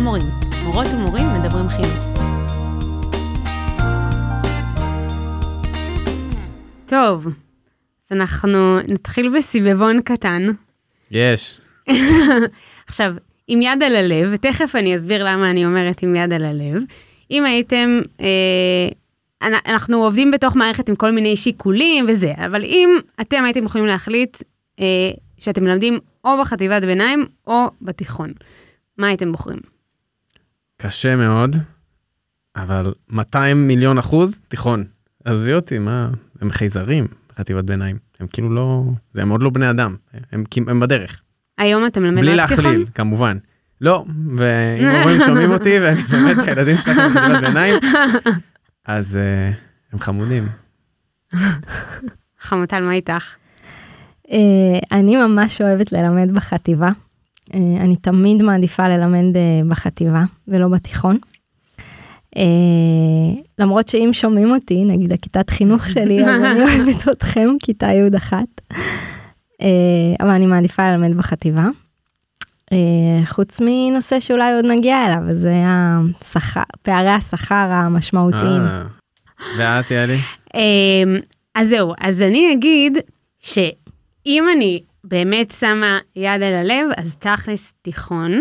מורים, מורות ומורים מדברים חינוך. טוב, אז אנחנו נתחיל בסביבון קטן. יש. עכשיו, עם יד על הלב, ותכף אני אסביר למה אני אומרת עם יד על הלב, אם הייתם, אה, אנחנו עובדים בתוך מערכת עם כל מיני שיקולים וזה, אבל אם אתם הייתם יכולים להחליט אה, שאתם מלמדים או בחטיבת ביניים או בתיכון, מה הייתם בוחרים? קשה מאוד, אבל 200 מיליון אחוז תיכון. עזבי אותי, מה, הם חייזרים בחטיבת ביניים. הם כאילו לא, זה הם עוד לא בני אדם, הם, הם בדרך. היום אתה מלמד רק תיכון? בלי להכליל, כמובן. לא, ואם הורים שומעים אותי ואני באמת הילדים שלכם בחטיבת ביניים, אז uh, הם חמודים. חמוטל, מה איתך? Uh, אני ממש אוהבת ללמד בחטיבה. Uh, אני תמיד מעדיפה ללמד uh, בחטיבה ולא בתיכון. Uh, למרות שאם שומעים אותי, נגיד הכיתת חינוך שלי, אז אני אוהבת אתכם, כיתה י' אחת. אבל אני מעדיפה ללמד בחטיבה. חוץ מנושא שאולי עוד נגיע אליו, וזה השכר, פערי השכר המשמעותיים. ואת, יאלי? אז זהו, אז אני אגיד שאם אני באמת שמה יד על הלב, אז תכלס תיכון.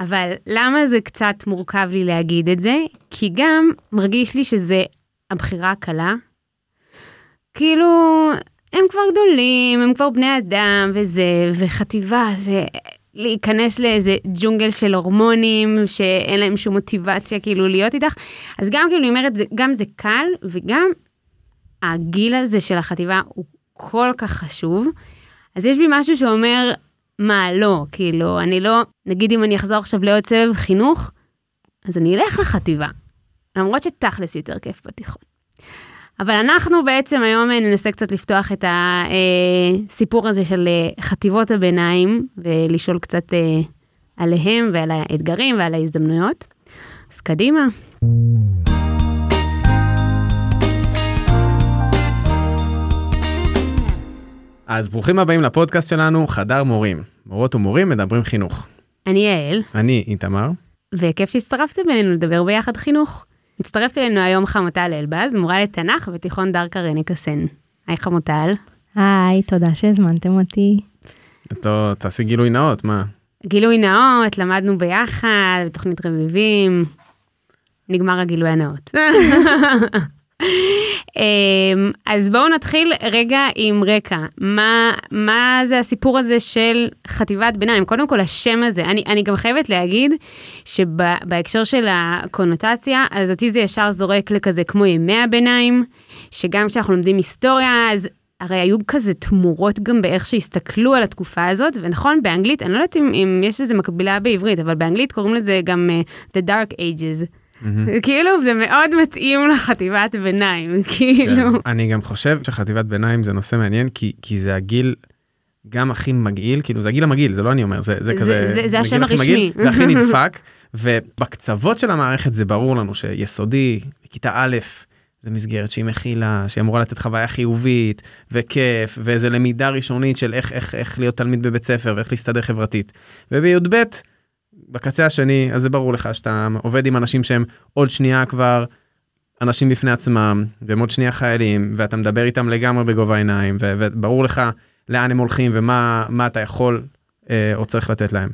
אבל למה זה קצת מורכב לי להגיד את זה? כי גם מרגיש לי שזה הבחירה הקלה. כאילו, הם כבר גדולים, הם כבר בני אדם וזה, וחטיבה זה להיכנס לאיזה ג'ונגל של הורמונים שאין להם שום מוטיבציה כאילו להיות איתך. אז גם כאילו אני אומרת, זה, גם זה קל וגם הגיל הזה של החטיבה הוא כל כך חשוב. אז יש בי משהו שאומר, מה לא, כאילו, אני לא, נגיד אם אני אחזור עכשיו לעוד סבב חינוך, אז אני אלך לחטיבה. למרות שתכלס יותר כיף בתיכון. אבל אנחנו בעצם היום ננסה קצת לפתוח את הסיפור הזה של אה, חטיבות הביניים ולשאול קצת אה, עליהם ועל האתגרים ועל ההזדמנויות. אז קדימה. אז ברוכים הבאים לפודקאסט שלנו, חדר מורים. מורות ומורים מדברים חינוך. אני יעל. אני איתמר. וכיף שהצטרפתם אלינו לדבר ביחד חינוך. מצטרפת אלינו היום חמוטל אלבז, מורה לתנ"ך בתיכון דרכה רני קסן. היי חמוטל. היי, תודה שהזמנתם אותי. טוב, תעשי גילוי נאות, מה? גילוי נאות, למדנו ביחד בתוכנית רביבים. נגמר הגילוי הנאות. אמ, אז בואו נתחיל רגע עם רקע. מה, מה זה הסיפור הזה של חטיבת ביניים? קודם כל, השם הזה, אני, אני גם חייבת להגיד שבהקשר של הקונוטציה, אז אותי זה ישר זורק לכזה כמו ימי הביניים, שגם כשאנחנו לומדים היסטוריה, אז הרי היו כזה תמורות גם באיך שהסתכלו על התקופה הזאת, ונכון, באנגלית, אני לא יודעת אם, אם יש איזה מקבילה בעברית, אבל באנגלית קוראים לזה גם uh, The Dark Ages. כאילו זה מאוד מתאים לחטיבת ביניים, כאילו. כן, אני גם חושב שחטיבת ביניים זה נושא מעניין, כי, כי זה הגיל גם הכי מגעיל, כאילו זה הגיל המגעיל, זה לא אני אומר, זה, זה כזה... זה, זה השם הרשמי. זה הכי נדפק, ובקצוות של המערכת זה ברור לנו שיסודי, כיתה א', זה מסגרת שהיא מכילה, שהיא אמורה לתת חוויה חיובית וכיף, ואיזה למידה ראשונית של איך, איך, איך להיות תלמיד בבית ספר ואיך להסתדר חברתית. ובי"ב בקצה השני, אז זה ברור לך שאתה עובד עם אנשים שהם עוד שנייה כבר אנשים בפני עצמם, והם עוד שנייה חיילים, ואתה מדבר איתם לגמרי בגובה העיניים, ו- וברור לך לאן הם הולכים ומה אתה יכול אה, או צריך לתת להם.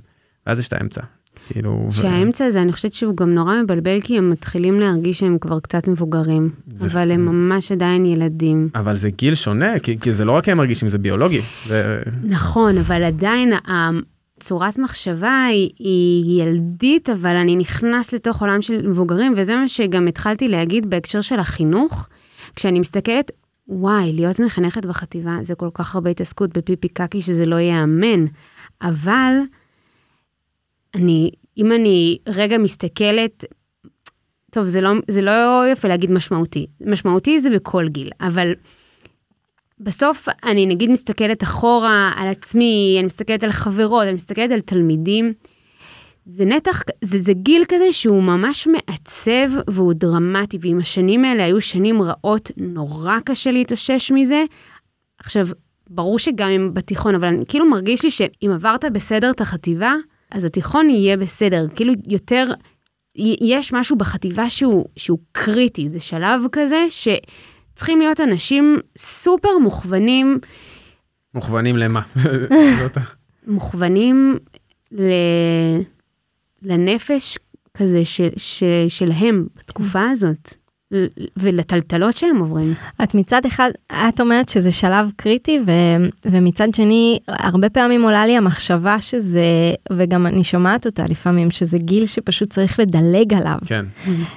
ואז יש את האמצע. כאילו... שהאמצע. הזה, אני חושבת שהוא גם נורא מבלבל, כי הם מתחילים להרגיש שהם כבר קצת מבוגרים, זה... אבל הם ממש עדיין ילדים. אבל זה גיל שונה, כי, כי זה לא רק הם מרגישים, זה ביולוגי. ו... נכון, אבל עדיין צורת מחשבה היא, היא ילדית, אבל אני נכנס לתוך עולם של מבוגרים, וזה מה שגם התחלתי להגיד בהקשר של החינוך. כשאני מסתכלת, וואי, להיות מחנכת בחטיבה זה כל כך הרבה התעסקות בפיפי קקי שזה לא ייאמן. אבל אני, אם אני רגע מסתכלת, טוב, זה לא, זה לא יפה להגיד משמעותי. משמעותי זה בכל גיל, אבל בסוף אני נגיד מסתכלת אחורה על עצמי, אני מסתכלת על חברות, אני מסתכלת על תלמידים. זה נתח, זה, זה גיל כזה שהוא ממש מעצב והוא דרמטי, ואם השנים האלה היו שנים רעות, נורא קשה להתאושש מזה. עכשיו, ברור שגם אם בתיכון, אבל אני כאילו מרגיש לי שאם עברת בסדר את החטיבה, אז התיכון יהיה בסדר. כאילו יותר, יש משהו בחטיבה שהוא, שהוא קריטי, זה שלב כזה שצריכים להיות אנשים סופר מוכוונים, מוכוונים למה? מוכוונים ל... לנפש כזה ש... ש... שלהם בתקופה הזאת, ולטלטלות שהם עוברים. את מצד אחד, את אומרת שזה שלב קריטי, ו, ומצד שני, הרבה פעמים עולה לי המחשבה שזה, וגם אני שומעת אותה לפעמים, שזה גיל שפשוט צריך לדלג עליו. כן,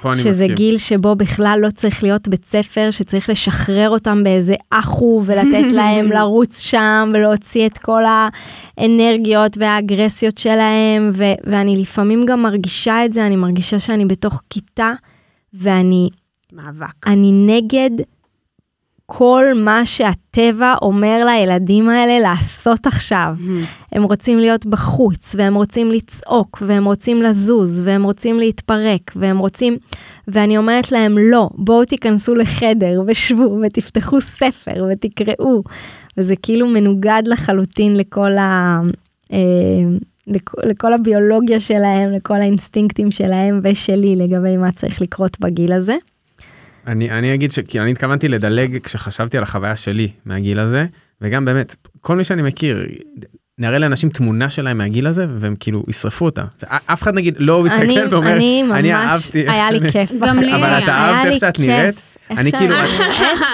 פה אני שזה מסכים. גיל שבו בכלל לא צריך להיות בית ספר, שצריך לשחרר אותם באיזה אחו ולתת להם לרוץ שם ולהוציא את כל האנרגיות והאגרסיות שלהם, ו- ואני לפעמים גם מרגישה את זה, אני מרגישה שאני בתוך כיתה, ואני מאבק. אני נגד כל מה שהטבע אומר לילדים האלה לעשות עכשיו. הם רוצים להיות בחוץ, והם רוצים לצעוק, והם רוצים לזוז, והם רוצים להתפרק, והם רוצים... ואני אומרת להם, לא, בואו תיכנסו לחדר, ושבו, ותפתחו ספר, ותקראו. וזה כאילו מנוגד לחלוטין לכל ה... אה, לכ- לכל הביולוגיה שלהם, לכל האינסטינקטים שלהם ושלי לגבי מה צריך לקרות בגיל הזה. אני, אני אגיד שכי אני התכוונתי לדלג כשחשבתי על החוויה שלי מהגיל הזה, וגם באמת, כל מי שאני מכיר, נראה לאנשים תמונה שלהם מהגיל הזה, והם כאילו ישרפו אותה. זה, אף אחד נגיד לא מסתכל אני, ואומר, אני ממש, אהבתי איך היה לי שאני-" כיף. גם לי אבל. אתה אהבת איך שאת כיף. נראית? אני כאילו.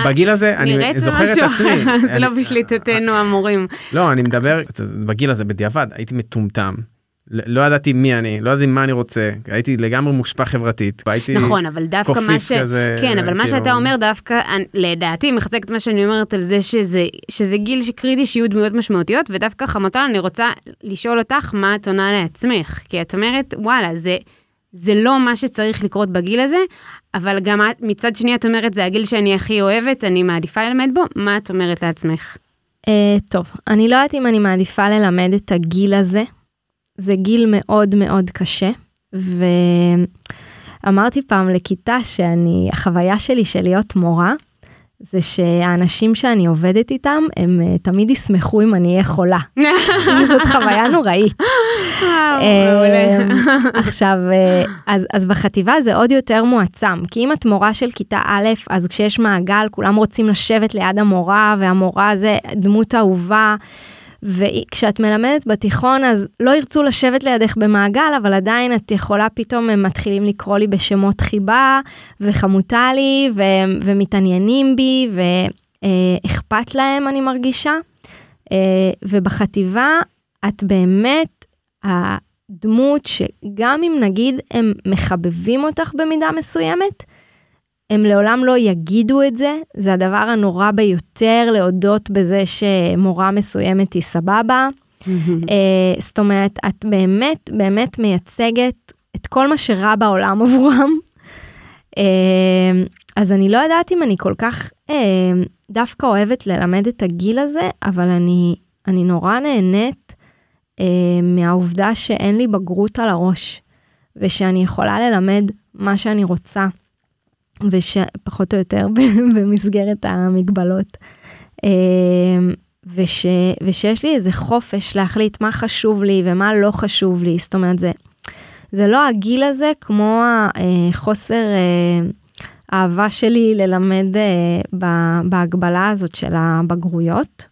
בגיל הזה, אני זוכר את עצמי. זה לא אני- בשליטתנו המורים. לא, אני מדבר, בגיל הזה בדיעבד, הייתי מטומטם. ל- לא ידעתי מי אני, לא ידעתי מה אני רוצה, הייתי לגמרי מושפע חברתית, והייתי נכון, אבל דווקא מה ש... כזה, כן, אבל מה כאילו- שאתה אומר דווקא, אני- לדעתי, מחזק את מה שאני אומרת על זה שזה, שזה גיל שקריטי שיהיו דמויות משמעותיות, ודווקא חמוטל, אני רוצה לשאול אותך מה את עונה לעצמך, כי את אומרת, וואלה, זה, זה לא מה שצריך לקרות בגיל הזה, אבל גם את, מצד שני את אומרת, זה הגיל שאני הכי אוהבת, אני מעדיפה ללמד בו, מה את אומרת לעצמך? Uh, טוב, אני לא יודעת אם אני מעדיפה ללמד את הגיל הזה. זה גיל מאוד מאוד קשה, ואמרתי פעם לכיתה שאני, החוויה שלי של להיות מורה, זה שהאנשים שאני עובדת איתם, הם uh, תמיד ישמחו אם אני אהיה חולה. זאת חוויה נוראית. אמ, עכשיו, אה, אז, אז בחטיבה זה עוד יותר מועצם, כי אם את מורה של כיתה א', אז כשיש מעגל, כולם רוצים לשבת ליד המורה, והמורה זה דמות אהובה. וכשאת מלמדת בתיכון אז לא ירצו לשבת לידך במעגל אבל עדיין את יכולה פתאום הם מתחילים לקרוא לי בשמות חיבה וחמותה לי ו- ומתעניינים בי ואכפת להם אני מרגישה. אה, ובחטיבה את באמת הדמות שגם אם נגיד הם מחבבים אותך במידה מסוימת, הם לעולם לא יגידו את זה, זה הדבר הנורא ביותר להודות בזה שמורה מסוימת היא סבבה. אה, זאת אומרת, את באמת באמת מייצגת את כל מה שרע בעולם עבורם. אה, אז אני לא יודעת אם אני כל כך אה, דווקא אוהבת ללמד את הגיל הזה, אבל אני, אני נורא נהנית מהעובדה שאין לי בגרות על הראש, ושאני יכולה ללמד מה שאני רוצה. ושפחות או יותר במסגרת המגבלות. וש, ושיש לי איזה חופש להחליט מה חשוב לי ומה לא חשוב לי, זאת אומרת זה, זה לא הגיל הזה כמו החוסר אהבה שלי ללמד בהגבלה הזאת של הבגרויות.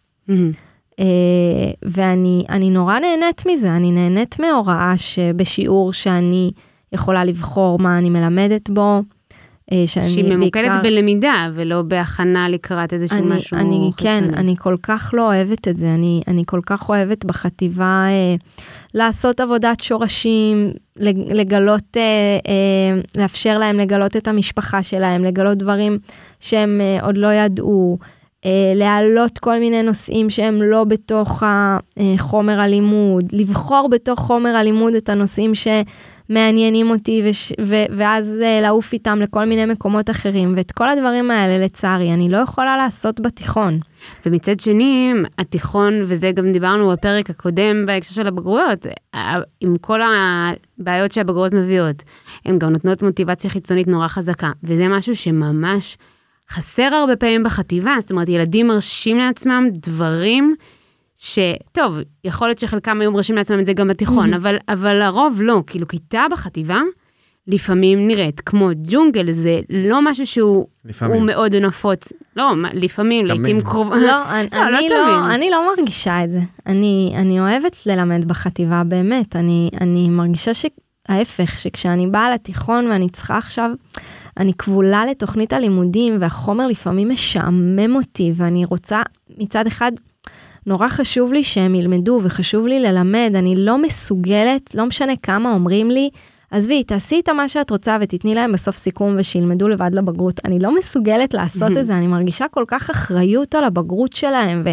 ואני אני נורא נהנית מזה, אני נהנית מהוראה שבשיעור שאני יכולה לבחור מה אני מלמדת בו. שאני שהיא ממוקדת בעיקר... בלמידה ולא בהכנה לקראת איזשהו אני, משהו אני, חיצוני. כן, אני כל כך לא אוהבת את זה, אני, אני כל כך אוהבת בחטיבה אה, לעשות עבודת שורשים, לגלות, אה, אה, לאפשר להם לגלות את המשפחה שלהם, לגלות דברים שהם אה, עוד לא ידעו, אה, להעלות כל מיני נושאים שהם לא בתוך החומר הלימוד, לבחור בתוך חומר הלימוד את הנושאים ש... מעניינים אותי וש, ו, ואז לעוף איתם לכל מיני מקומות אחרים ואת כל הדברים האלה לצערי אני לא יכולה לעשות בתיכון. ומצד שני התיכון וזה גם דיברנו בפרק הקודם בהקשר של הבגרויות עם כל הבעיות שהבגרויות מביאות הן גם נותנות מוטיבציה חיצונית נורא חזקה וזה משהו שממש חסר הרבה פעמים בחטיבה זאת אומרת ילדים מרשים לעצמם דברים שטוב, יכול להיות שחלקם היו מרשים לעצמם את זה גם בתיכון, אבל, אבל הרוב לא, כאילו כיתה בחטיבה, לפעמים נראית כמו ג'ונגל, זה לא משהו שהוא הוא לפעמים. מאוד נפוץ. לא, לפעמים. לעיתים קרובות. לא, אני, לא, לא אני, תמיד. לא, אני לא מרגישה את זה. אני, אני אוהבת ללמד בחטיבה, באמת. אני, אני מרגישה שההפך, שכשאני באה לתיכון ואני צריכה עכשיו, אני כבולה לתוכנית הלימודים, והחומר לפעמים משעמם אותי, ואני רוצה מצד אחד, נורא חשוב לי שהם ילמדו, וחשוב לי ללמד, אני לא מסוגלת, לא משנה כמה אומרים לי, עזבי, תעשי איתה מה שאת רוצה ותתני להם בסוף סיכום ושילמדו לבד לבגרות. אני לא מסוגלת לעשות את זה, אני מרגישה כל כך אחריות על הבגרות שלהם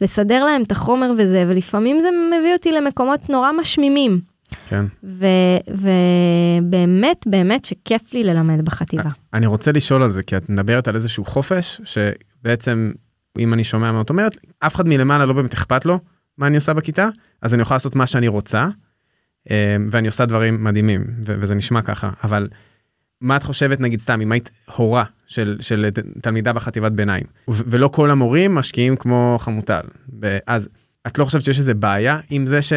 ולסדר להם את החומר וזה, ולפעמים זה מביא אותי למקומות נורא משמימים. כן. ו- ובאמת, באמת שכיף לי ללמד בחטיבה. אני רוצה לשאול על זה, כי את מדברת על איזשהו חופש, שבעצם, אם אני שומע מה את אומרת, אף אחד מלמעלה לא באמת אכפת לו מה אני עושה בכיתה, אז אני יכול לעשות מה שאני רוצה, אה, ואני עושה דברים מדהימים, וזה נשמע ככה, אבל מה את חושבת, נגיד סתם, אם היית הורה של, של תלמידה בחטיבת ביניים, ולא כל המורים משקיעים כמו חמוטל, אז את לא חושבת שיש איזה בעיה עם זה ש...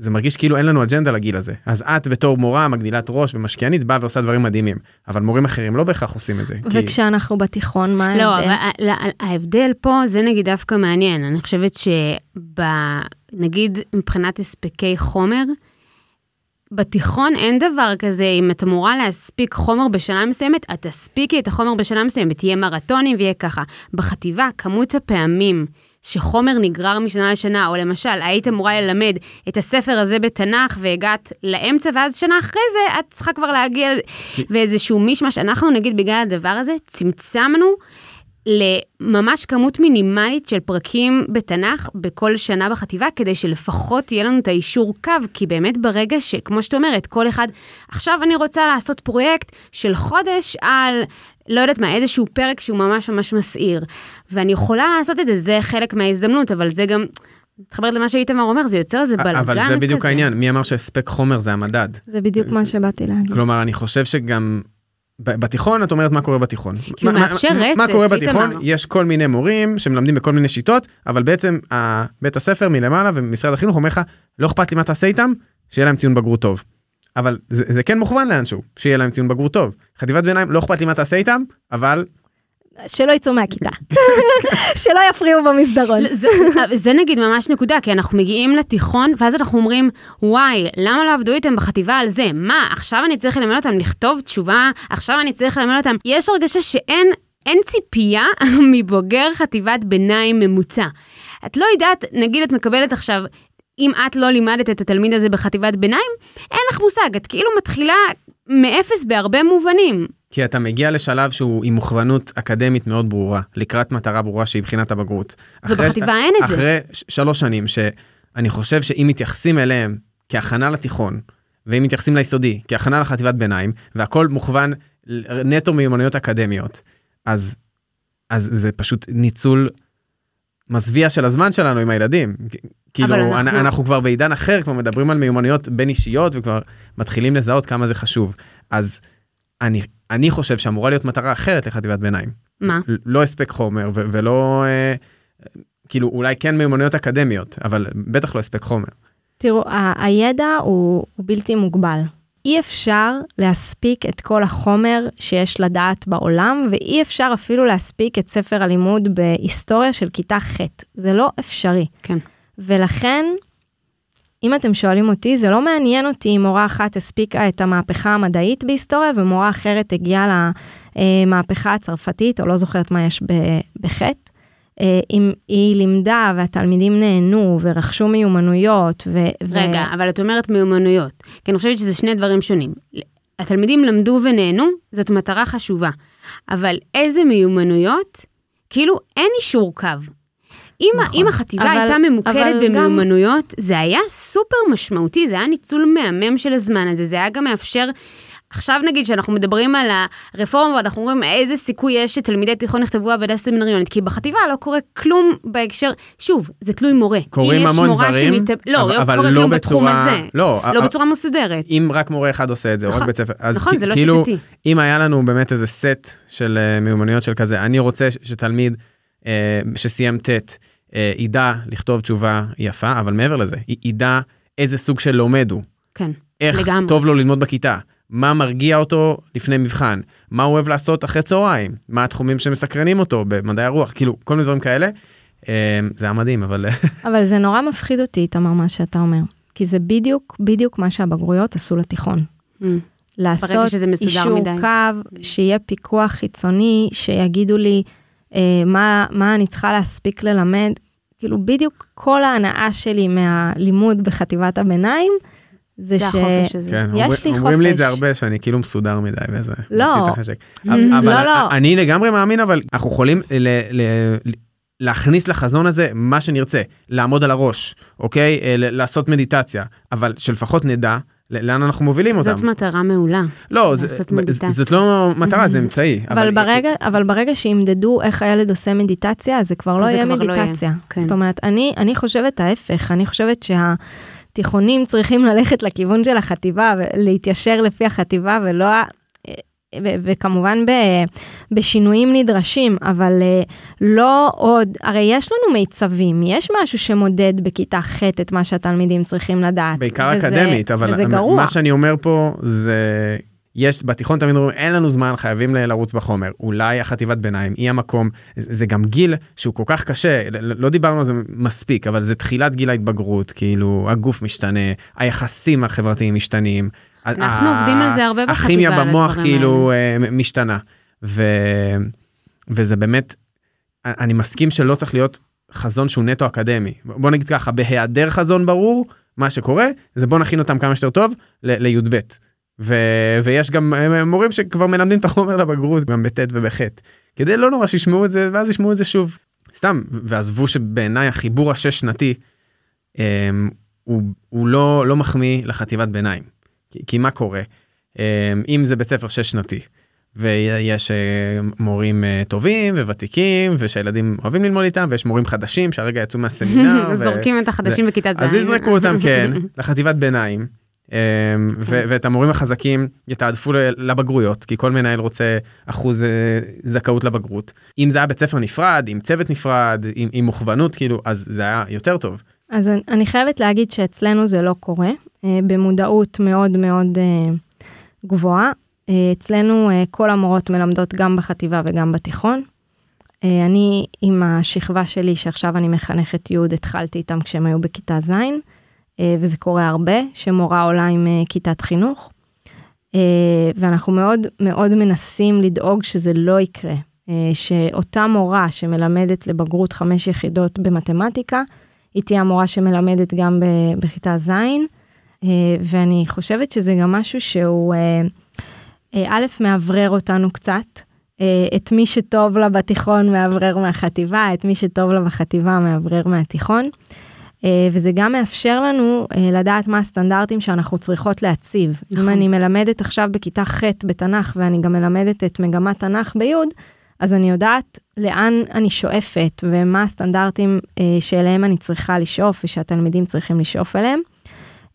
זה מרגיש כאילו אין לנו אג'נדה לגיל הזה. אז את בתור מורה, מגדילת ראש ומשקיענית, באה ועושה דברים מדהימים. אבל מורים אחרים לא בהכרח עושים את זה. כי... וכשאנחנו בתיכון, מה לא, ההבדל? אבל ה- ה- ההבדל פה זה נגיד דווקא מעניין. אני חושבת שנגיד מבחינת הספקי חומר, בתיכון אין דבר כזה, אם את אמורה להספיק חומר בשנה מסוימת, את תספיקי את החומר בשנה מסוימת, תהיה מרתונים ויהיה ככה. בחטיבה, כמות הפעמים שחומר נגרר משנה לשנה, או למשל, היית אמורה ללמד את הספר הזה בתנ"ך והגעת לאמצע, ואז שנה אחרי זה את צריכה כבר להגיע, ואיזשהו מישמש, אנחנו נגיד בגלל הדבר הזה, צמצמנו לממש כמות מינימלית של פרקים בתנ"ך בכל שנה בחטיבה, כדי שלפחות יהיה לנו את האישור קו, כי באמת ברגע שכמו שאת אומרת, כל אחד, עכשיו אני רוצה לעשות פרויקט של חודש על, לא יודעת מה, איזשהו פרק שהוא ממש ממש מסעיר, ואני יכולה לעשות את זה, זה חלק מההזדמנות, אבל זה גם, מתחברת למה שאיתמר אומר, זה יוצר איזה בלגן כזה. אבל זה בדיוק העניין, מי אמר שהספק חומר זה המדד? זה בדיוק מה שבאתי להגיד. כלומר, אני חושב שגם... בתיכון את אומרת מה קורה בתיכון. כי הוא מה- מאפשר מה- מה רצף, קורה איתמר. בתיכון? יש כל מיני מורים שמלמדים בכל מיני שיטות, אבל בעצם בית הספר מלמעלה ומשרד החינוך אומר לך, לא אכפת לי מה תעשה איתם, שיהיה להם ציון בגרות טוב. אבל זה, זה כן מוכוון לאנשהו, שיהיה להם ציון בגרות טוב. חטיבת ביניים, לא אכפת לי מה תעשה איתם, אבל שלא יצאו מהכיתה. שלא יפריעו במסדרון. לא, זה, זה נגיד ממש נקודה, כי אנחנו מגיעים לתיכון, ואז אנחנו אומרים, וואי, למה לא עבדו איתם בחטיבה על זה? מה, עכשיו אני צריך ללמד אותם לכתוב תשובה? עכשיו אני צריך ללמד אותם... יש הרגשה שאין אין ציפייה מבוגר חטיבת ביניים ממוצע. את לא יודעת, נגיד את מקבלת עכשיו, אם את לא לימדת את התלמיד הזה בחטיבת ביניים, אין לך מושג, את כאילו מתחילה מאפס בהרבה מובנים. כי אתה מגיע לשלב שהוא עם מוכוונות אקדמית מאוד ברורה, לקראת מטרה ברורה שהיא בחינת הבגרות. ובחטיבה אין את זה. אחרי שלוש שנים, שאני חושב שאם מתייחסים אליהם כהכנה לתיכון, ואם מתייחסים ליסודי כהכנה לחטיבת ביניים, והכל מוכוון נטו מיומנויות אקדמיות, אז, אז זה פשוט ניצול מזוויע של הזמן שלנו עם הילדים. כאילו, אנחנו- אנחנו... אנחנו כבר בעידן אחר, כבר מדברים על מיומנויות בין אישיות, וכבר מתחילים לזהות כמה זה חשוב. אז אני, אני חושב שאמורה להיות מטרה אחרת לחטיבת ביניים. מה? לא הספק חומר ו- ולא, אה, כאילו, אולי כן מיומנויות אקדמיות, אבל בטח לא הספק חומר. תראו, ה- הידע הוא, הוא בלתי מוגבל. אי אפשר להספיק את כל החומר שיש לדעת בעולם, ואי אפשר אפילו להספיק את ספר הלימוד בהיסטוריה של כיתה ח'. זה לא אפשרי. כן. ולכן, אם אתם שואלים אותי, זה לא מעניין אותי אם מורה אחת הספיקה את המהפכה המדעית בהיסטוריה, ומורה אחרת הגיעה למהפכה הצרפתית, או לא זוכרת מה יש בחטא. אה, אם היא לימדה והתלמידים נהנו ורכשו מיומנויות ו... ו- רגע, אבל את אומרת מיומנויות, כי אני חושבת שזה שני דברים שונים. התלמידים למדו ונהנו, זאת מטרה חשובה, אבל איזה מיומנויות? כאילו אין אישור קו. אם, נכון. אם החטיבה אבל- הייתה ממוקדת אבל גם- במיומנויות, זה היה סופר משמעותי, זה היה ניצול מהמם של הזמן הזה, זה היה גם מאפשר... עכשיו נגיד שאנחנו מדברים על הרפורמה ואנחנו אומרים איזה סיכוי יש שתלמידי תיכון יכתבו עבודה סמינריונית, כי בחטיבה לא קורה כלום בהקשר, שוב, זה תלוי מורה. יש המון מורה דברים, שמתאב- לא, אבל- לא אבל קורה לא כלום בתחום בצורה- הזה. לא, לא בצורה מסודרת. אם רק מורה אחד עושה את זה, או רק נכון, בית ספר, אז נכון, כ- זה לא כאילו, שיטתי. אם היה לנו באמת איזה סט של אה, מיומנויות של כזה, אני רוצה שתלמיד אה, שסיים ט', ידע לכתוב תשובה יפה, אבל מעבר לזה, ידע איזה סוג של לומד הוא, כן. איך לגמרי. טוב לו ללמוד בכיתה, מה מרגיע אותו לפני מבחן, מה הוא אוהב לעשות אחרי צהריים, מה התחומים שמסקרנים אותו במדעי הרוח, כאילו כל מיני דברים כאלה. אה, זה היה מדהים, אבל אבל זה נורא מפחיד אותי, איתמר, מה שאתה אומר. כי זה בדיוק, בדיוק מה שהבגרויות עשו לתיכון. Mm. לעשות אישור מדי. קו, שיהיה פיקוח חיצוני, שיגידו לי אה, מה, מה אני צריכה להספיק ללמד. כאילו בדיוק כל ההנאה שלי מהלימוד בחטיבת הביניים, זה, זה ש... החופש הזה. כן, יש לי אומר, אומרים לי את זה חופש. הרבה שאני כאילו מסודר מדי וזה. לא. מוציא את החשק. Mm, אבל לא, לא. אני לגמרי מאמין אבל אנחנו יכולים ל, ל, ל, להכניס לחזון הזה מה שנרצה לעמוד על הראש אוקיי אה, ל- לעשות מדיטציה אבל שלפחות נדע לאן אנחנו מובילים אותם. זאת מטרה מעולה. לא זה, מדיטציה. זאת לא מטרה זה אמצעי. אבל ברגע, אבל ברגע שימדדו איך הילד עושה מדיטציה, זה כבר לא זה יהיה כבר לא יהיה, מדיטציה. כן. זאת אומרת, אני, אני חושבת ההפך, אני חושבת שהתיכונים צריכים ללכת לכיוון של החטיבה ולהתיישר לפי החטיבה ולא... וכמובן ב- בשינויים נדרשים, אבל אה, לא עוד, הרי יש לנו מיצבים, יש משהו שמודד בכיתה ח' את מה שהתלמידים צריכים לדעת. בעיקר וזה- אקדמית אבל וזה גרוע. מה שאני אומר פה זה יש בתיכון תמיד אומרים אין לנו זמן חייבים לרוץ בחומר אולי החטיבת ביניים היא המקום זה גם גיל שהוא כל כך קשה לא דיברנו על זה מספיק אבל זה תחילת גיל ההתבגרות כאילו הגוף משתנה היחסים החברתיים משתנים. אנחנו עובדים על זה הרבה בחטיבה, הכימיה במוח כאילו אה, משתנה. ו... וזה באמת אני מסכים שלא צריך להיות חזון שהוא נטו אקדמי. בוא נגיד ככה בהיעדר חזון ברור מה שקורה זה בוא נכין אותם כמה שיותר טוב ל- לי"ב. ו- ויש גם מורים שכבר מלמדים את החומר לבגרות גם בט' ובח' כדי לא נורא שישמעו את זה ואז ישמעו את זה שוב. סתם ועזבו שבעיניי החיבור השש שנתי אה, הוא, הוא לא לא מחמיא לחטיבת ביניים כי, כי מה קורה אה, אם זה בית ספר שש שנתי ויש אה, מורים אה, טובים וותיקים ושהילדים אוהבים ללמוד איתם ויש מורים חדשים שהרגע יצאו מהסמינר. ו- זורקים את החדשים בכיתה ז'. אז יזרקו אותם כן לחטיבת ביניים אמ, ו- ואת המורים החזקים יתעדפו לבגרויות כי כל מנהל רוצה אחוז אה, זכאות לבגרות אם זה היה בית ספר נפרד עם צוות נפרד עם, עם מוכוונות כאילו אז זה היה יותר טוב. אז אני- חייבת להגיד שאצלנו זה לא קורה, במודעות מאוד מאוד אה, גבוהה. אה, אצלנו אה, כל המורות מלמדות גם בחטיבה וגם בתיכון. אה, אני עם השכבה שלי, שעכשיו אני מחנכת י', התחלתי איתם כשהם היו בכיתה ז', אה, וזה קורה הרבה, שמורה עולה עם אה, כיתת חינוך. אה, ואנחנו מאוד מאוד מנסים לדאוג שזה לא יקרה. אה, שאותה מורה שמלמדת לבגרות חמש יחידות במתמטיקה, היא תהיה המורה שמלמדת גם בכיתה ז', אה, ואני חושבת שזה גם משהו שהוא אה, אה, א', מאוורר אותנו קצת, אה, את מי שטוב לה בתיכון מאוורר מהחטיבה, את מי שטוב לה בחטיבה מאוורר מהתיכון. אה, וזה גם מאפשר לנו אה, לדעת מה הסטנדרטים שאנחנו צריכות להציב. נכון. אם אני מלמדת עכשיו בכיתה ח' בתנ"ך ואני גם מלמדת את מגמת תנ"ך בי', אז אני יודעת לאן אני שואפת ומה הסטנדרטים אה, שאליהם אני צריכה לשאוף ושהתלמידים צריכים לשאוף אליהם.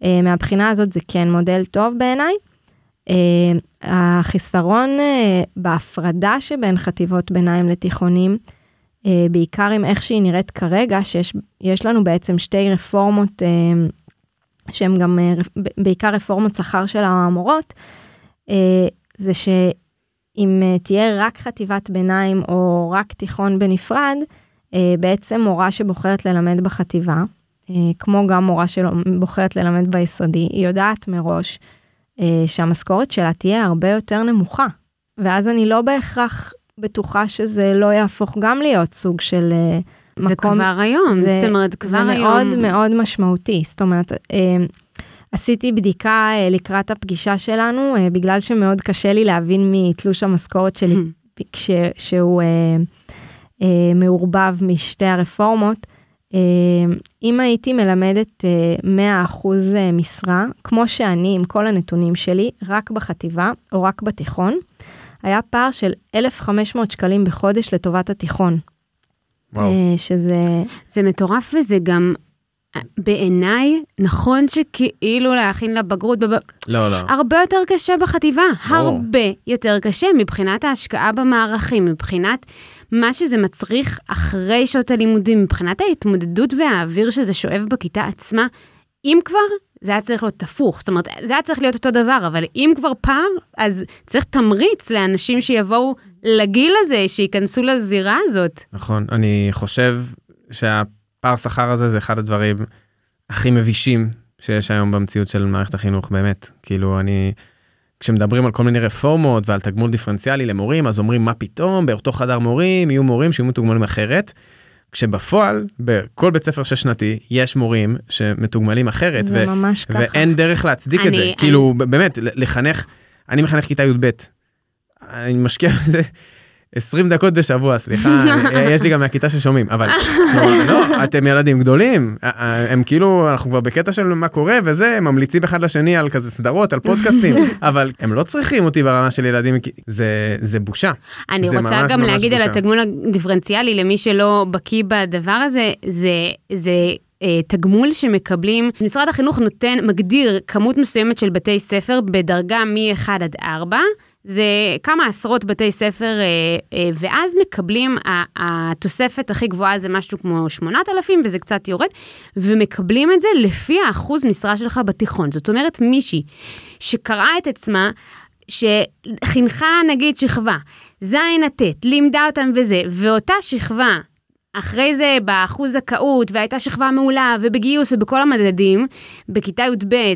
אה, מהבחינה הזאת זה כן מודל טוב בעיניי. אה, החיסרון אה, בהפרדה שבין חטיבות ביניים לתיכונים, אה, בעיקר עם איך שהיא נראית כרגע, שיש יש לנו בעצם שתי רפורמות אה, שהן גם ב- בעיקר רפורמות שכר של המורות, אה, זה שאם אה, תהיה רק חטיבת ביניים או רק תיכון בנפרד, אה, בעצם מורה שבוחרת ללמד בחטיבה, כמו גם מורה שבוחרת ללמד ביסודי, היא יודעת מראש אה, שהמשכורת שלה תהיה הרבה יותר נמוכה. ואז אני לא בהכרח בטוחה שזה לא יהפוך גם להיות סוג של אה, זה מקום... כבר היום, זה- זאת אומרת, זה כבר מאוד היום. מאוד משמעותי. זאת אומרת, אה, עשיתי בדיקה אה, לקראת הפגישה שלנו, אה, בגלל שמאוד קשה לי להבין מתלוש המשכורת שלי כש, שהוא אה, אה, מעורבב משתי הרפורמות. אה, אם הייתי מלמדת אה, 100% אה, משרה, כמו שאני עם כל הנתונים שלי, רק בחטיבה או רק בתיכון, היה פער של 1,500 שקלים בחודש לטובת התיכון. וואו. אה, שזה... זה מטורף וזה גם, אה, בעיניי, נכון שכאילו להכין לבגרות, בב... לא לא. הרבה יותר קשה בחטיבה, ברור. הרבה יותר קשה מבחינת ההשקעה במערכים, מבחינת מה שזה מצריך אחרי שעות הלימודים, מבחינת ההתמודדות והאוויר שזה שואב בכיתה עצמה, אם כבר, זה היה צריך להיות הפוך. זאת אומרת, זה היה צריך להיות אותו דבר, אבל אם כבר פער, אז צריך תמריץ לאנשים שיבואו לגיל הזה, שייכנסו לזירה הזאת. נכון, אני חושב שהפער שכר הזה זה אחד הדברים הכי מבישים שיש היום במציאות של מערכת החינוך, באמת. כאילו, אני... כשמדברים על כל מיני רפורמות ועל תגמול דיפרנציאלי למורים, אז אומרים מה פתאום, באותו חדר מורים יהיו מורים שיהיו מתוגמלים אחרת. כשבפועל, בכל בית ספר שש שנתי, יש מורים שמתוגמלים אחרת, ו- ככה. ואין דרך להצדיק את אני- זה. אני- כאילו, באמת, לחנך, אני מחנך כיתה י"ב. אני משקיע בזה 20 דקות בשבוע, סליחה, יש לי גם מהכיתה ששומעים, אבל לא, אתם ילדים גדולים, הם כאילו, אנחנו כבר בקטע של מה קורה וזה, הם ממליצים אחד לשני על כזה סדרות, על פודקאסטים, אבל הם לא צריכים אותי ברמה של ילדים, זה, זה בושה. אני זה רוצה ממש גם ממש להגיד על בושה. התגמול הדיפרנציאלי, למי שלא בקיא בדבר הזה, זה, זה אה, תגמול שמקבלים, משרד החינוך נותן, מגדיר כמות מסוימת של בתי ספר בדרגה מ-1 עד 4. זה כמה עשרות בתי ספר, אה, אה, ואז מקבלים, התוספת הכי גבוהה זה משהו כמו 8,000, וזה קצת יורד, ומקבלים את זה לפי האחוז משרה שלך בתיכון. זאת אומרת, מישהי שקראה את עצמה, שחינכה נגיד שכבה, ז' עד ט', לימדה אותם וזה, ואותה שכבה, אחרי זה באחוז זכאות, והייתה שכבה מעולה, ובגיוס ובכל המדדים, בכיתה י"ב, אה,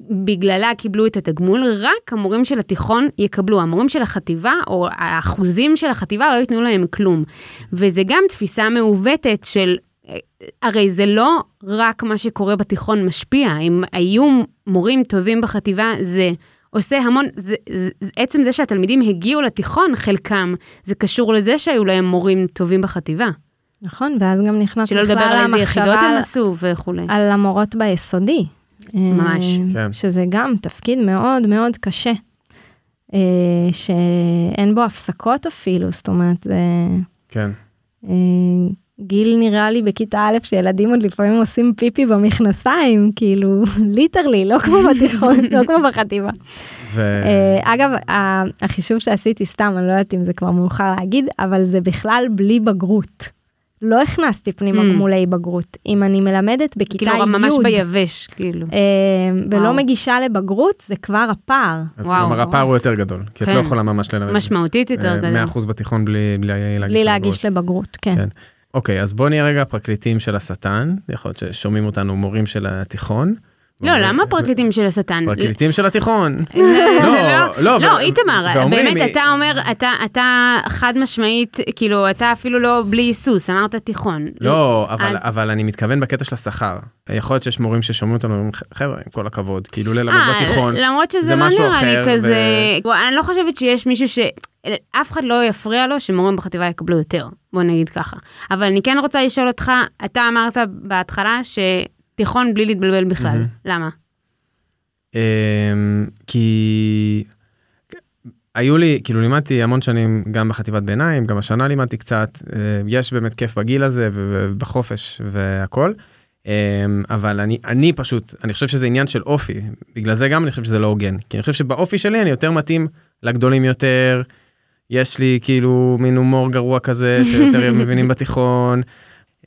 בגללה קיבלו את התגמול, רק המורים של התיכון יקבלו. המורים של החטיבה, או האחוזים של החטיבה, לא ייתנו להם כלום. וזה גם תפיסה מעוותת של... אה, הרי זה לא רק מה שקורה בתיכון משפיע, אם היו מורים טובים בחטיבה, זה עושה המון, זה, זה, זה, עצם זה שהתלמידים הגיעו לתיכון, חלקם, זה קשור לזה שהיו להם מורים טובים בחטיבה. נכון, ואז גם נכנס שלא לדבר בכלל על איזה המחשבה יחידות הם על- עשו וכולי. על המורות ביסודי. ממש. אה, כן. שזה גם תפקיד מאוד מאוד קשה, אה, שאין בו הפסקות אפילו, זאת אומרת, זה כן. גיל נראה לי בכיתה א' שילדים עוד לפעמים עושים פיפי במכנסיים, כאילו ליטרלי, לא כמו בתיכון, לא כמו בחטיבה. ו... אה, אגב, ה- החישוב שעשיתי סתם, אני לא יודעת אם זה כבר מאוחר להגיד, אבל זה בכלל בלי בגרות. לא הכנסתי פנימה Mm. גמולי בגרות. אם אני מלמדת בכיתה כאילו י' ממש ביבש, כאילו. אה, ולא וואו. מגישה לבגרות, זה כבר הפער. אז וואו. כלומר הפער הוא יותר גדול, כי את כן. לא יכולה ממש ללמד. משמעותית יותר אה, גדול. 100% בתיכון בלי בלי להגיש. בלי לבגרות. להגיש לבגרות, כן. כן. אוקיי, אז בוא נהיה רגע פרקליטים של השטן, יכול להיות ששומעים אותנו מורים של התיכון. לא, למה פרקליטים של השטן? פרקליטים של התיכון. זה לא, לא, לא, ו- איתמר, באמת, אתה אומר, אתה, חד משמעית, כאילו, אתה אפילו לא בלי היסוס, אמרת תיכון. לא, אבל, אז- אבל אני מתכוון בקטע של השכר. יכול להיות שיש מורים ששומעים אותנו ואומרים, חבר'ה, עם כל הכבוד, כאילו ללמד אה, בתיכון. למרות שזה זה לא משהו נראה לי אחר, כזה, אני לא חושבת שיש מישהו ש... אף אחד לא יפריע לו שמורים בחטיבה יקבלו יותר, בוא נגיד ככה. אבל אני כן רוצה לשאול אותך, אתה אמרת בהתחלה שתיכון בלי להתבלבל בכלל, מהמם. למה? אמ, כי היו לי, כאילו לימדתי המון שנים גם בחטיבת ביניים, גם השנה לימדתי קצת, אה, יש באמת כיף בגיל הזה ובחופש והכל. אמ, אבל אני, אני פשוט, אני חושב שזה עניין של אופי, בגלל זה גם אני חושב שזה לא הוגן, כי אני חושב שבאופי שלי אני יותר מתאים לגדולים יותר, יש לי כאילו מין הומור גרוע כזה שיותר מבינים בתיכון. Um,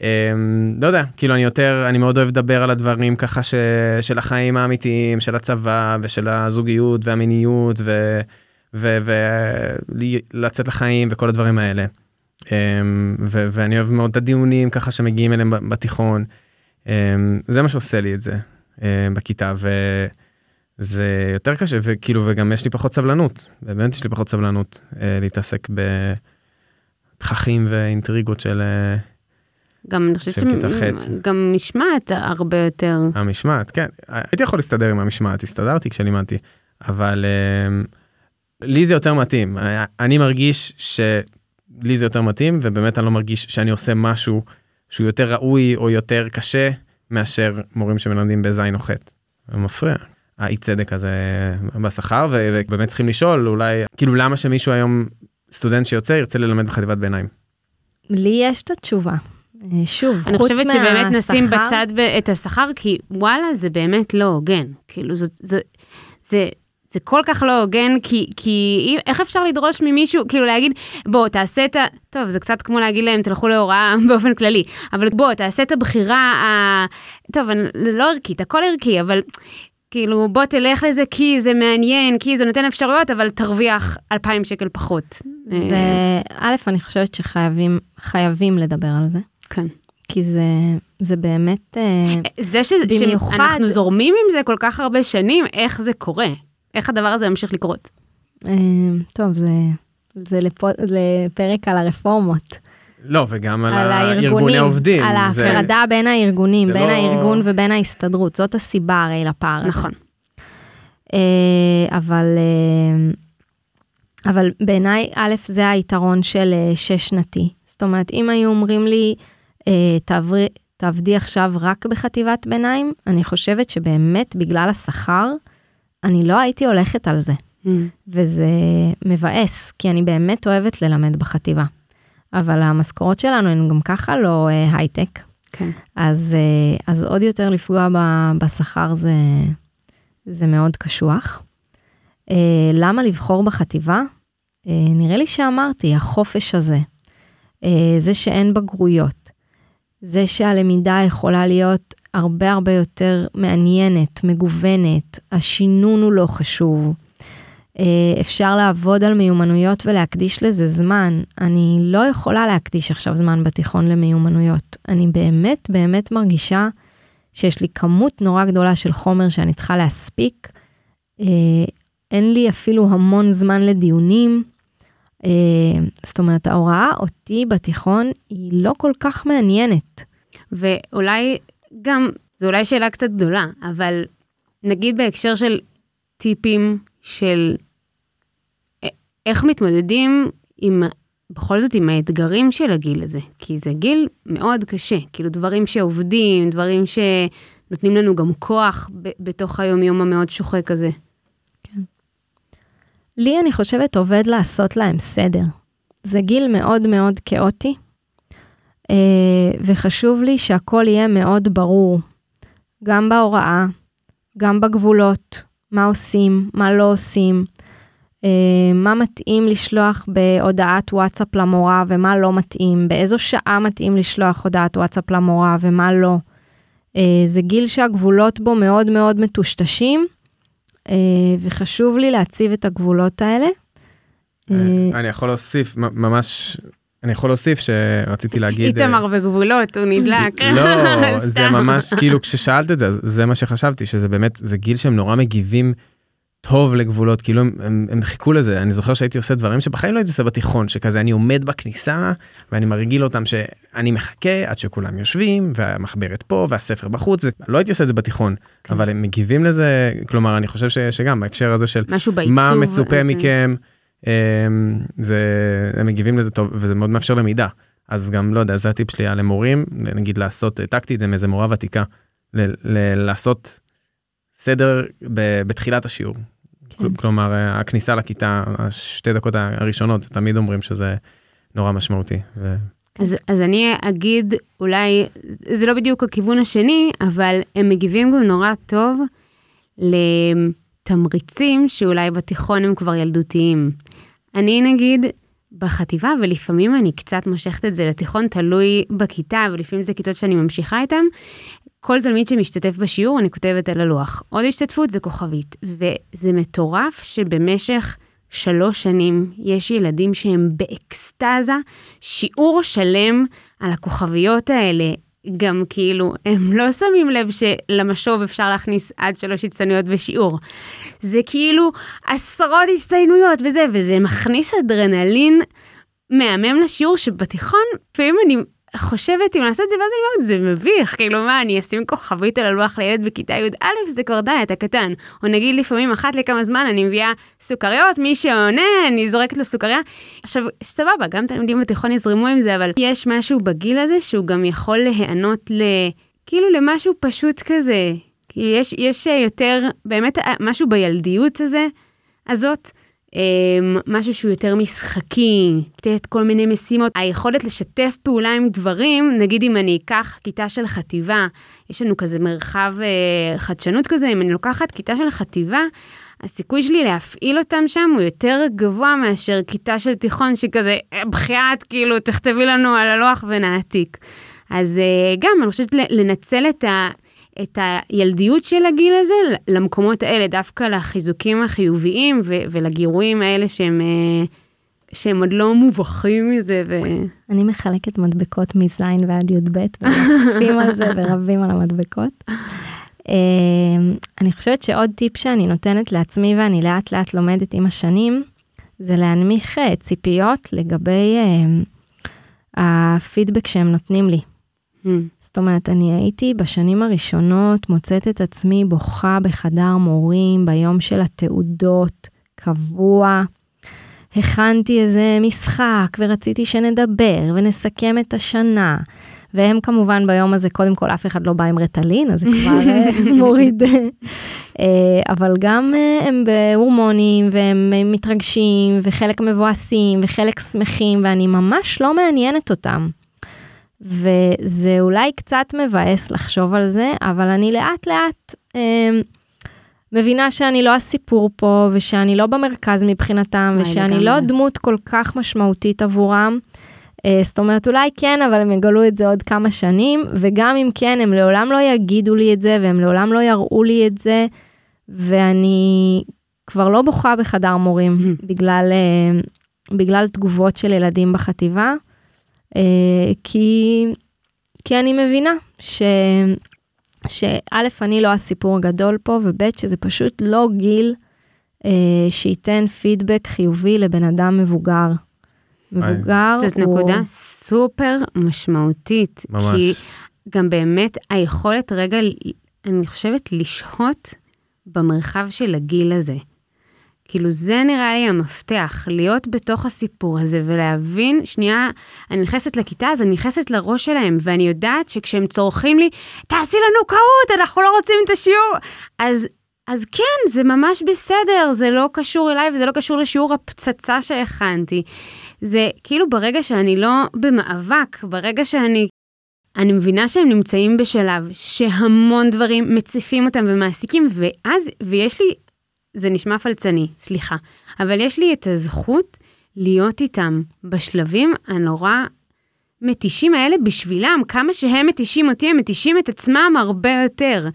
לא יודע, כאילו אני יותר, אני מאוד אוהב לדבר על הדברים ככה ש, של החיים האמיתיים, של הצבא ושל הזוגיות והמיניות ולצאת לחיים וכל הדברים האלה. Um, ו, ואני אוהב מאוד את הדיונים ככה שמגיעים אליהם בתיכון. Um, זה מה שעושה לי את זה um, בכיתה וזה יותר קשה וכאילו וגם יש לי פחות סבלנות, באמת יש לי פחות סבלנות uh, להתעסק בתככים ואינטריגות של... Uh, גם אני חושבת. שגם משמעת הרבה יותר. המשמעת, כן. הייתי יכול להסתדר עם המשמעת, הסתדרתי כשלימדתי, אבל um, לי זה יותר מתאים. אני מרגיש שלי זה יותר מתאים, ובאמת אני לא מרגיש שאני עושה משהו שהוא יותר ראוי או יותר קשה מאשר מורים שמלמדים בזין או ח'. זה מפריע. האי צדק הזה בשכר, ו- ובאמת צריכים לשאול אולי, כאילו למה שמישהו היום, סטודנט שיוצא, ירצה ללמד בחטיבת ביניים. לי יש את התשובה. אה, שוב, אני חוץ חושבת שבאמת נשים מהשכר- בצד ב- את השכר, כי וואלה, זה באמת לא הוגן. כאילו, זה, זה, זה, זה זה כל כך לא הוגן, כי, כי איך אפשר לדרוש ממישהו, כאילו להגיד, בוא, תעשה את ה... טוב, זה קצת כמו להגיד להם, תלכו להוראה באופן כללי, אבל בוא, תעשה את הבחירה ה... טוב, אני, לא ערכית, הכל ערכי, אבל כאילו, בוא תלך לזה כי זה מעניין, כי זה נותן אפשרויות, אבל תרוויח 2,000 שקל פחות. זה, א', אני חושבת שחייבים חייבים לדבר על זה. כן. כי זה, זה באמת, אה, זה ש, במיוחד- שאנחנו זורמים עם זה כל כך הרבה שנים, איך זה קורה? איך הדבר הזה ממשיך לקרות? אה, טוב, זה, זה לפו, לפרק על הרפורמות. לא, וגם על, על הארגוני העובדים. על זה- ההפרדה בין הארגונים, זה בין לא- הארגון ובין ההסתדרות, זאת הסיבה הרי לפער. נכון. אה, אבל, אה, אבל בעיניי, א', זה היתרון של אה, שש שנתי. זאת אומרת, אם היו אומרים לי, תעברי, תעבדי עכשיו רק בחטיבת ביניים, אני חושבת שבאמת בגלל השכר, אני לא הייתי הולכת על זה. וזה מבאס, כי אני באמת אוהבת ללמד בחטיבה. אבל המשכורות שלנו הן גם ככה לא אה, הייטק, כן. אז, אה, אז עוד יותר לפגוע בשכר זה, זה מאוד קשוח. אה, למה לבחור בחטיבה? אה, נראה לי שאמרתי, החופש הזה, זה שאין בגרויות, זה שהלמידה יכולה להיות הרבה הרבה יותר מעניינת, מגוונת, השינון הוא לא חשוב. אה, אפשר לעבוד על מיומנויות ולהקדיש לזה זמן. אני לא יכולה להקדיש עכשיו זמן בתיכון למיומנויות. אני באמת באמת מרגישה שיש לי כמות נורא גדולה של חומר שאני צריכה להספיק. אה, אין לי אפילו המון זמן לדיונים. אה, זאת אומרת, ההוראה אותי בתיכון היא לא כל כך מעניינת. ואולי גם, זו אולי שאלה קצת גדולה, אבל נגיד בהקשר של טיפים של איך מתמודדים עם, בכל זאת עם האתגרים של הגיל הזה, כי זה גיל מאוד קשה, כאילו דברים שעובדים, דברים שנותנים לנו גם כוח ב- בתוך היומיום המאוד שוחק הזה. לי, אני חושבת, עובד לעשות להם סדר. זה גיל מאוד מאוד כאוטי, אה, וחשוב לי שהכל יהיה מאוד ברור, גם בהוראה, גם בגבולות, מה עושים, מה לא עושים, מה מתאים לשלוח בהודעת וואטסאפ למורה ומה לא מתאים, באיזו שעה מתאים לשלוח הודעת וואטסאפ למורה ומה לא. אה, זה גיל שהגבולות בו מאוד מאוד מטושטשים, אה, וחשוב לי להציב את הגבולות האלה. אה, אני יכול להוסיף, ממש, אני יכול להוסיף שרציתי להגיד... אה, איתמר בגבולות, הוא נדלק. לא, זה. ממש, כאילו כששאלת את זה, זה מה שחשבתי, שזה באמת, זה גיל שהם נורא מגיבים טוב לגבולות, כאילו הם, הם, הם חיכו לזה, אני זוכר שהייתי עושה דברים שבחיים לא הייתי עושה בתיכון, שכזה אני עומד בכניסה ואני מרגיל אותם שאני מחכה עד שכולם יושבים והמחברת פה והספר בחוץ, זה, לא הייתי עושה את זה בתיכון, כן. אבל הם מגיבים לזה, כלומר אני חושב ש, שגם בהקשר הזה של משהו בעיצוב. מה מצופה הזה. מכם, אמ, זה, הם מגיבים לזה טוב וזה מאוד מאפשר למידה. אז גם לא יודע זה הטיפ שלי על המורים נגיד לעשות אה, טקטית עם איזה מורה ותיקה ל- ל- לעשות סדר ב- בתחילת השיעור. כן. כל- כלומר אה, הכניסה לכיתה השתי דקות הראשונות תמיד אומרים שזה נורא משמעותי. ו... אז, אז אני אגיד, אולי, זה לא בדיוק הכיוון השני, אבל הם מגיבים גם נורא טוב לתמריצים שאולי בתיכון הם כבר ילדותיים. אני נגיד, בחטיבה, ולפעמים אני קצת מושכת את זה לתיכון, תלוי בכיתה, ולפעמים זה כיתות שאני ממשיכה איתן. כל תלמיד שמשתתף בשיעור, אני כותבת על הלוח. עוד השתתפות זה כוכבית, וזה מטורף שבמשך שלוש שנים יש ילדים שהם באקסטזה, שיעור שלם על הכוכביות האלה. גם כאילו, הם לא שמים לב שלמשוב אפשר להכניס עד שלוש הצטיינויות בשיעור. זה כאילו עשרות הצטיינויות וזה, וזה מכניס אדרנלין מהמם לשיעור שבתיכון, לפעמים אני חושבת אם לעשות את זה, ואז אני אומרת, זה מביך, כאילו מה, אני אשים כוכבית על הלוח לילד בכיתה י"א, זה כבר די, אתה קטן. או נגיד לפעמים אחת לכמה זמן אני מביאה סוכריות, מי שעונה, אני זורקת לו סוכריה. עכשיו, סבבה, גם תלמידים בתיכון יזרמו עם זה, אבל יש משהו בגיל הזה שהוא גם יכול להיענות ל... כאילו למשהו פשוט כזה. כאילו יש, יש יותר, באמת משהו בילדיות הזה, הזאת. אמ, משהו שהוא יותר משחקי, לתת כל מיני משימות. היכולת לשתף פעולה עם דברים, נגיד אם אני אקח כיתה של חטיבה, יש לנו כזה מרחב אה, חדשנות כזה, אם אני לוקחת כיתה של חטיבה, הסיכוי שלי להפעיל אותם שם הוא יותר גבוה מאשר כיתה של תיכון שכזה, בחייאת, כאילו, תכתבי לנו על הלוח ונעתיק. אז אה, גם, אני חושבת לנצל את ה... את הילדיות של הגיל הזה למקומות האלה, דווקא לחיזוקים החיוביים ו- ולגירויים האלה שהם, אה, שהם עוד לא מובכים מזה. ו... אני מחלקת מדבקות מז' ועד י"ב, ורבים על זה ורבים על המדבקות. אה, אני חושבת שעוד טיפ שאני נותנת לעצמי ואני לאט לאט לומדת עם השנים, זה להנמיך אה, ציפיות לגבי הפידבק שהם נותנים לי. Mm. זאת אומרת, אני הייתי בשנים הראשונות מוצאת את עצמי בוכה בחדר מורים ביום של התעודות, קבוע. הכנתי איזה משחק ורציתי שנדבר ונסכם את השנה. והם כמובן ביום הזה, קודם כל אף אחד לא בא עם רטלין, אז זה כבר אה, מוריד. אה, אבל גם אה, הם בהורמונים והם מתרגשים וחלק מבואסים וחלק שמחים ואני ממש לא מעניינת אותם. וזה אולי קצת מבאס לחשוב על זה, אבל אני לאט לאט אה, מבינה שאני לא הסיפור פה, ושאני לא במרכז מבחינתם, ושאני לא דמות כל כך משמעותית עבורם. אה, זאת אומרת, אולי כן, אבל הם יגלו את זה עוד כמה שנים, וגם אם כן, הם לעולם לא יגידו לי את זה, והם לעולם לא יראו לי את זה, ואני כבר לא בוכה בחדר מורים בגלל, אה, בגלל תגובות של ילדים בחטיבה. אה, כי, כי אני מבינה ש... שא', אני לא הסיפור הגדול פה, וב', שזה פשוט לא גיל אה, שייתן פידבק חיובי לבן אדם מבוגר. מבוגר זאת הוא... זאת נקודה סופר משמעותית. ממש. כי גם באמת היכולת רגע, אני חושבת, לשהות במרחב של הגיל הזה. כאילו זה נראה לי המפתח, להיות בתוך הסיפור הזה ולהבין, שנייה, אני נכנסת לכיתה, אז אני נכנסת לראש שלהם, ואני יודעת שכשהם צורכים לי, תעשי לנו קהות, אנחנו לא רוצים את השיעור. אז, אז כן, זה ממש בסדר, זה לא קשור אליי וזה לא קשור לשיעור הפצצה שהכנתי. זה כאילו ברגע שאני לא במאבק, ברגע שאני אני מבינה שהם נמצאים בשלב שהמון דברים מציפים אותם ומעסיקים, ואז, ויש לי זה נשמע פלצני, סליחה, אבל יש לי את הזכות להיות איתם בשלבים הנורא מתישים האלה בשבילם, כמה שהם מתישים אותי, הם מתישים את עצמם הרבה יותר.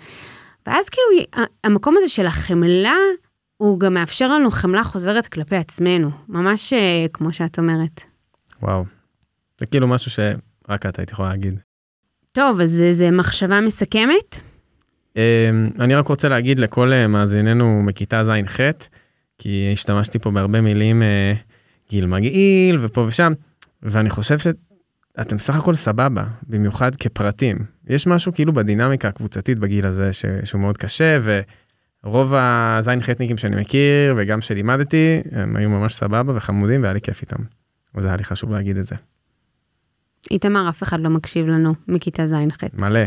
ואז כאילו המקום הזה של החמלה, הוא גם מאפשר לנו חמלה חוזרת כלפי עצמנו, ממש אה, כמו שאת אומרת. וואו, זה כאילו משהו שרק את היית יכולה להגיד. טוב, אז זה, זה מחשבה מסכמת? אמ, אני רק רוצה להגיד לכל אה, מאזיננו מכיתה ז'-ח', כי השתמשתי פה בהרבה מילים אה, גיל מגעיל ופה ושם, ואני חושב שאתם סך הכל סבבה, במיוחד כפרטים. יש משהו כאילו בדינמיקה הקבוצתית בגיל הזה ש... שהוא מאוד קשה, ורוב הז'-ח'ניקים שאני מכיר וגם שלימדתי, הם היו ממש סבבה וחמודים והיה לי כיף איתם. אז היה לי חשוב להגיד את זה. איתמר, אף אחד לא מקשיב לנו מכיתה ז'-ח'. מלא.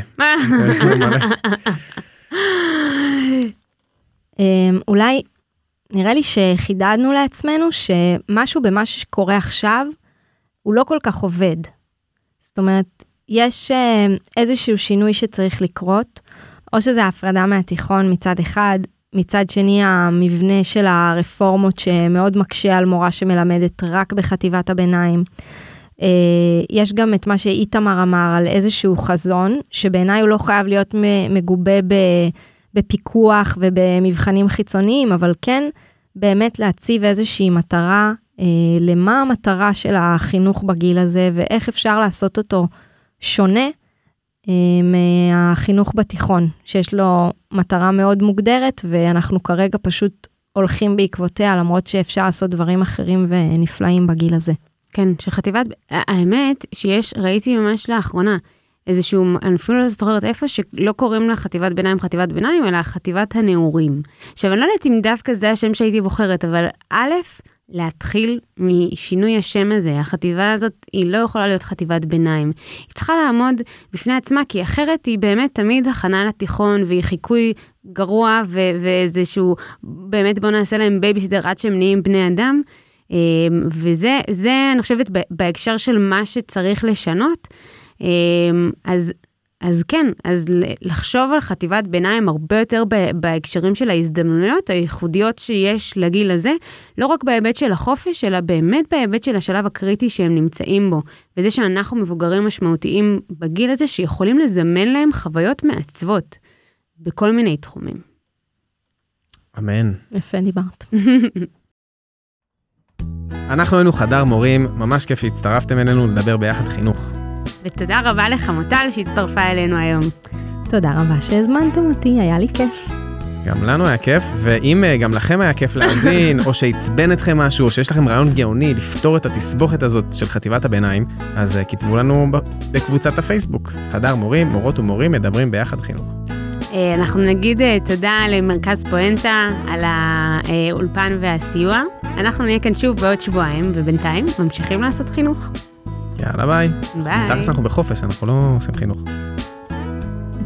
אמ, אולי, נראה לי שחידדנו לעצמנו שמשהו במה שקורה עכשיו, הוא לא כל כך עובד. זאת אומרת, יש אמ, איזשהו שינוי שצריך לקרות, או שזה הפרדה מהתיכון מצד אחד, מצד שני המבנה של הרפורמות שמאוד מקשה על מורה שמלמדת רק בחטיבת הביניים. אה, יש גם את מה שאיתמר אמר על איזשהו חזון, שבעיניי הוא לא חייב להיות מגובה בפיקוח ובמבחנים חיצוניים, אבל כן באמת להציב איזושהי מטרה, אה, למה המטרה של החינוך בגיל הזה ואיך אפשר לעשות אותו שונה אה, מהחינוך בתיכון, שיש לו מטרה מאוד מוגדרת ואנחנו כרגע פשוט הולכים בעקבותיה, למרות שאפשר לעשות דברים אחרים ונפלאים בגיל הזה. כן, שחטיבת, האמת שיש, ראיתי ממש לאחרונה, איזשהו, אני אפילו לא זוכרת איפה, שלא קוראים לה חטיבת ביניים חטיבת ביניים, אלא חטיבת הנעורים. עכשיו, אני לא יודעת אם דווקא זה השם שהייתי בוחרת, אבל א', להתחיל משינוי השם הזה. החטיבה הזאת היא לא יכולה להיות חטיבת ביניים. היא צריכה לעמוד בפני עצמה, כי אחרת היא באמת תמיד הכנה לתיכון, והיא חיקוי גרוע, ואיזשהו, באמת בוא נעשה להם בייביסיטר עד שהם נהיים בני אדם. אמ, וזה, זה, אני חושבת, בהקשר של מה שצריך לשנות, אמ, אז אז כן, אז לחשוב על חטיבת ביניים הרבה יותר בהקשרים של ההזדמנויות הייחודיות שיש לגיל הזה, לא רק בהיבט של החופש, אלא באמת בהיבט של השלב הקריטי שהם נמצאים בו, וזה שאנחנו מבוגרים משמעותיים בגיל הזה, שיכולים לזמן להם חוויות מעצבות בכל מיני תחומים. אמן. יפה דיברת. אנחנו היינו חדר מורים, ממש כיף שהצטרפתם אלינו לדבר ביחד חינוך. ותודה רבה לחמוטל שהצטרפה אלינו היום. תודה רבה שהזמנתם אותי, היה לי כיף. גם לנו היה כיף, ואם uh, גם לכם היה כיף להאזין, או שעצבן אתכם משהו, או שיש לכם רעיון גאוני לפתור את התסבוכת הזאת של חטיבת הביניים, אז uh, כתבו לנו בקבוצת הפייסבוק, חדר מורים, מורות ומורים מדברים ביחד חינוך. אה, אנחנו נגיד תודה למרכז פואנטה על האולפן והסיוע. אנחנו נהיה כאן שוב בעוד שבועיים, ובינתיים ממשיכים לעשות חינוך. יאללה ביי. ביי. תכלס אנחנו בחופש, אנחנו לא עושים חינוך.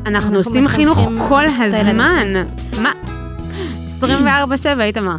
אנחנו עושים חינוך כל הזמן. מה? 24-7, איתמר.